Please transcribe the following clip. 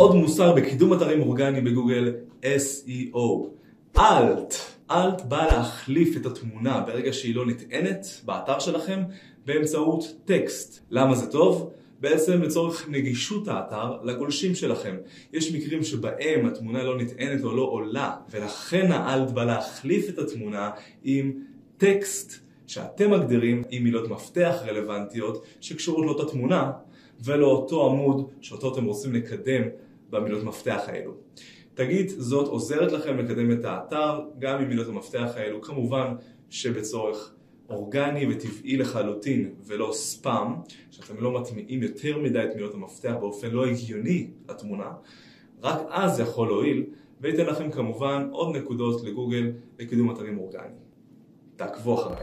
עוד מושג בקידום אתרים אורגניים בגוגל SEO. אלט. אלט בא להחליף את התמונה ברגע שהיא לא נטענת באתר שלכם באמצעות טקסט. למה זה טוב? בעצם לצורך נגישות האתר לגולשים שלכם. יש מקרים שבהם התמונה לא נטענת או לא עולה, ולכן האלט בא להחליף את התמונה עם טקסט שאתם מגדירים עם מילות מפתח רלוונטיות שקשורות לאותה תמונה ולאותו עמוד שאותו אתם רוצים לקדם במילות מפתח האלו. תגיד זאת עוזרת לכם לקדם את האתר גם עם מילות המפתח האלו, כמובן שבצורך אורגני וטבעי לחלוטין ולא ספאם, שאתם לא מטמיעים יותר מדי את מילות המפתח באופן לא הגיוני לתמונה, רק אז יכול להועיל וייתן לכם כמובן עוד נקודות לגוגל לקידום אתרים אורגניים. תעקבו אחריי.